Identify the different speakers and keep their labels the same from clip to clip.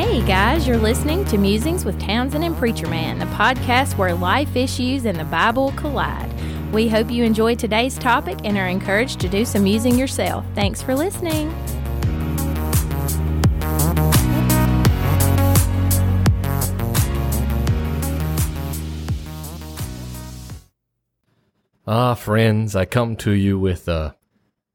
Speaker 1: Hey guys, you're listening to Musings with Townsend and Preacher Man, the podcast where life issues and the Bible collide. We hope you enjoy today's topic and are encouraged to do some musing yourself. Thanks for listening.
Speaker 2: Ah, friends, I come to you with a,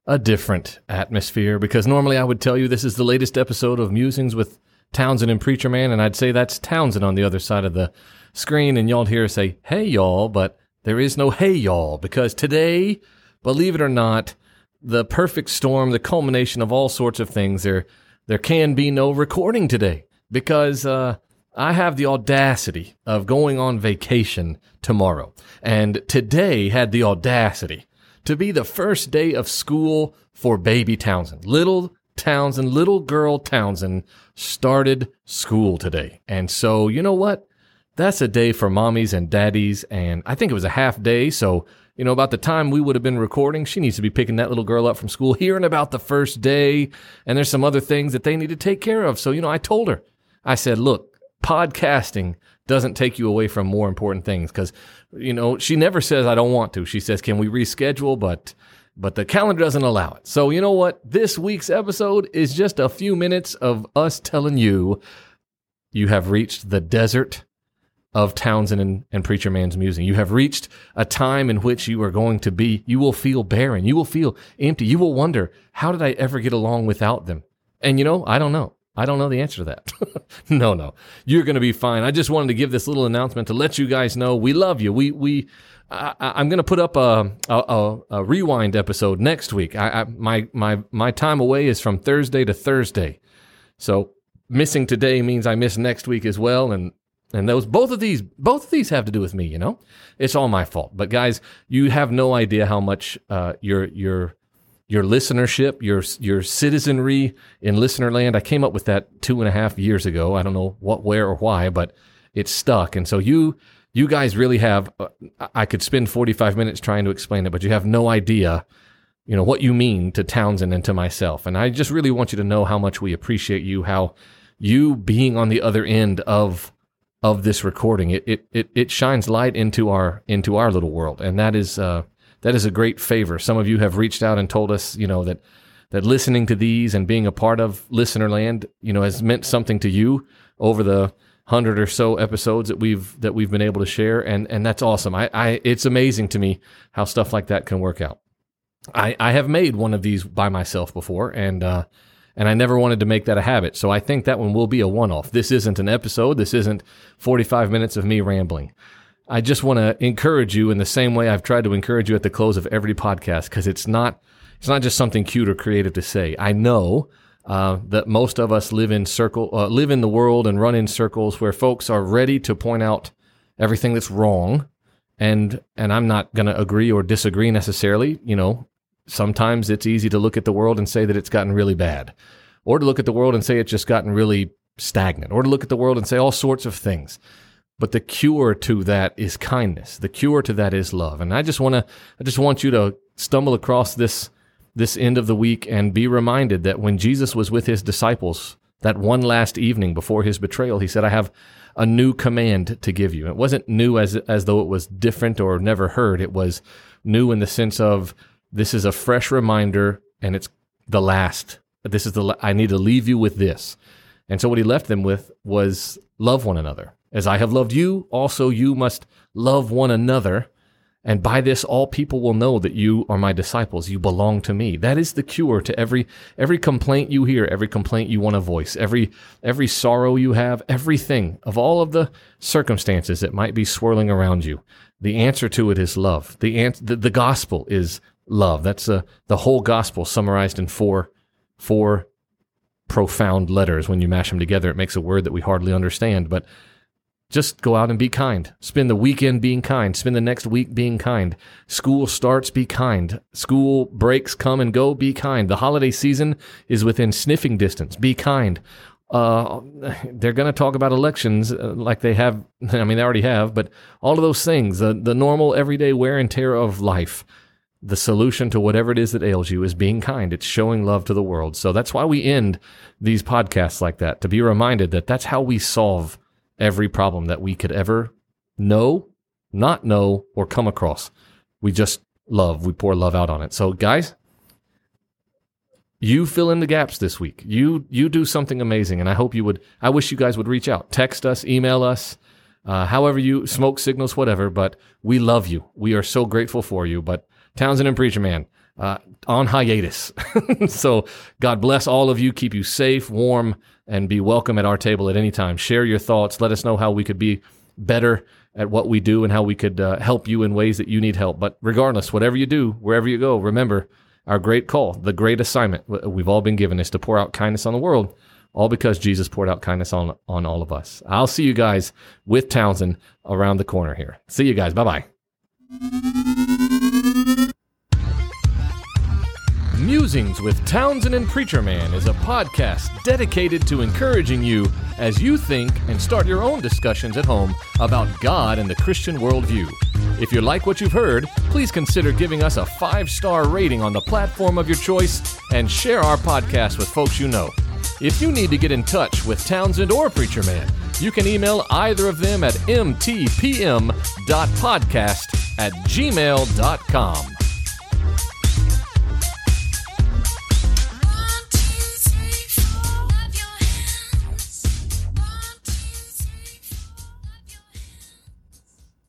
Speaker 2: a different atmosphere because normally I would tell you this is the latest episode of Musings with Townsend and Preacher Man, and I'd say that's Townsend on the other side of the screen, and y'all hear say, hey, y'all, but there is no hey, y'all, because today, believe it or not, the perfect storm, the culmination of all sorts of things, there, there can be no recording today because, uh, I have the audacity of going on vacation tomorrow. And today had the audacity to be the first day of school for baby Townsend. Little Townsend, little girl Townsend started school today. And so, you know what? That's a day for mommies and daddies. And I think it was a half day. So, you know, about the time we would have been recording, she needs to be picking that little girl up from school, hearing about the first day. And there's some other things that they need to take care of. So, you know, I told her, I said, look, podcasting doesn't take you away from more important things because you know she never says i don't want to she says can we reschedule but but the calendar doesn't allow it so you know what this week's episode is just a few minutes of us telling you you have reached the desert of Townsend and, and Preacher Man's musing. You have reached a time in which you are going to be, you will feel barren. You will feel empty. You will wonder, how did I ever get along without them? And you know, I don't know. I don't know the answer to that. no, no, you're going to be fine. I just wanted to give this little announcement to let you guys know we love you. We we I, am going to put up a, a, a, rewind episode next week. I, I, my my my time away is from Thursday to Thursday, so missing today means I miss next week as well. And and those both of these both of these have to do with me. You know, it's all my fault. But guys, you have no idea how much uh, your your your listenership, your your citizenry in listener land. I came up with that two and a half years ago. I don't know what, where, or why, but it's stuck. And so you you guys really have. I could spend forty five minutes trying to explain it, but you have no idea, you know, what you mean to Townsend and to myself. And I just really want you to know how much we appreciate you. How you being on the other end of of this recording, it it it, it shines light into our into our little world, and that is. Uh, that is a great favor. Some of you have reached out and told us, you know, that that listening to these and being a part of Listener Land, you know, has meant something to you over the hundred or so episodes that we've that we've been able to share, and and that's awesome. I, I it's amazing to me how stuff like that can work out. I I have made one of these by myself before, and uh, and I never wanted to make that a habit. So I think that one will be a one off. This isn't an episode. This isn't 45 minutes of me rambling. I just want to encourage you in the same way I've tried to encourage you at the close of every podcast because it's not it's not just something cute or creative to say. I know uh, that most of us live in circle uh, live in the world and run in circles where folks are ready to point out everything that's wrong, and and I'm not going to agree or disagree necessarily. You know, sometimes it's easy to look at the world and say that it's gotten really bad, or to look at the world and say it's just gotten really stagnant, or to look at the world and say all sorts of things. But the cure to that is kindness. The cure to that is love. And I just want to, I just want you to stumble across this, this end of the week and be reminded that when Jesus was with his disciples, that one last evening before his betrayal, he said, I have a new command to give you. It wasn't new as, as though it was different or never heard. It was new in the sense of this is a fresh reminder and it's the last. This is the, I need to leave you with this. And so what he left them with was love one another. As I have loved you, also you must love one another. And by this, all people will know that you are my disciples. You belong to me. That is the cure to every, every complaint you hear, every complaint you want to voice, every, every sorrow you have, everything of all of the circumstances that might be swirling around you. The answer to it is love. The, an- the, the gospel is love. That's uh, the whole gospel summarized in four, four profound letters. When you mash them together, it makes a word that we hardly understand, but just go out and be kind. Spend the weekend being kind. Spend the next week being kind. School starts, be kind. School breaks come and go, be kind. The holiday season is within sniffing distance, be kind. Uh, they're going to talk about elections uh, like they have. I mean, they already have, but all of those things, the, the normal everyday wear and tear of life. the solution to whatever it is that ails you is being kind. It's showing love to the world. So that's why we end these podcasts like that to be reminded that that's how we solve every problem that we could ever know, not know, or come across. We just love. We pour love out on it. So guys, you fill in the gaps this week. You you do something amazing, and I hope you would. I wish you guys would reach out, text us, email us, uh, however you smoke signals, whatever. But we love you. We are so grateful for you. But Townsend and Preacher Man uh, on hiatus. so God bless all of you. Keep you safe, warm, and be welcome at our table at any time. Share your thoughts. Let us know how we could be better at what we do and how we could uh, help you in ways that you need help. But regardless, whatever you do, wherever you go, remember our great call, the great assignment we've all been given is to pour out kindness on the world, all because Jesus poured out kindness on, on all of us. I'll see you guys with Townsend around the corner here. See you guys. Bye bye. Musings with Townsend and Preacher Man is a podcast dedicated to encouraging you as you think and start your own discussions at home about God and the Christian worldview. If you like what you've heard, please consider giving us a five star rating on the platform of your choice and share our podcast with folks you know. If you need to get in touch with Townsend or Preacher Man, you can email either of them at mtpm.podcast at gmail.com.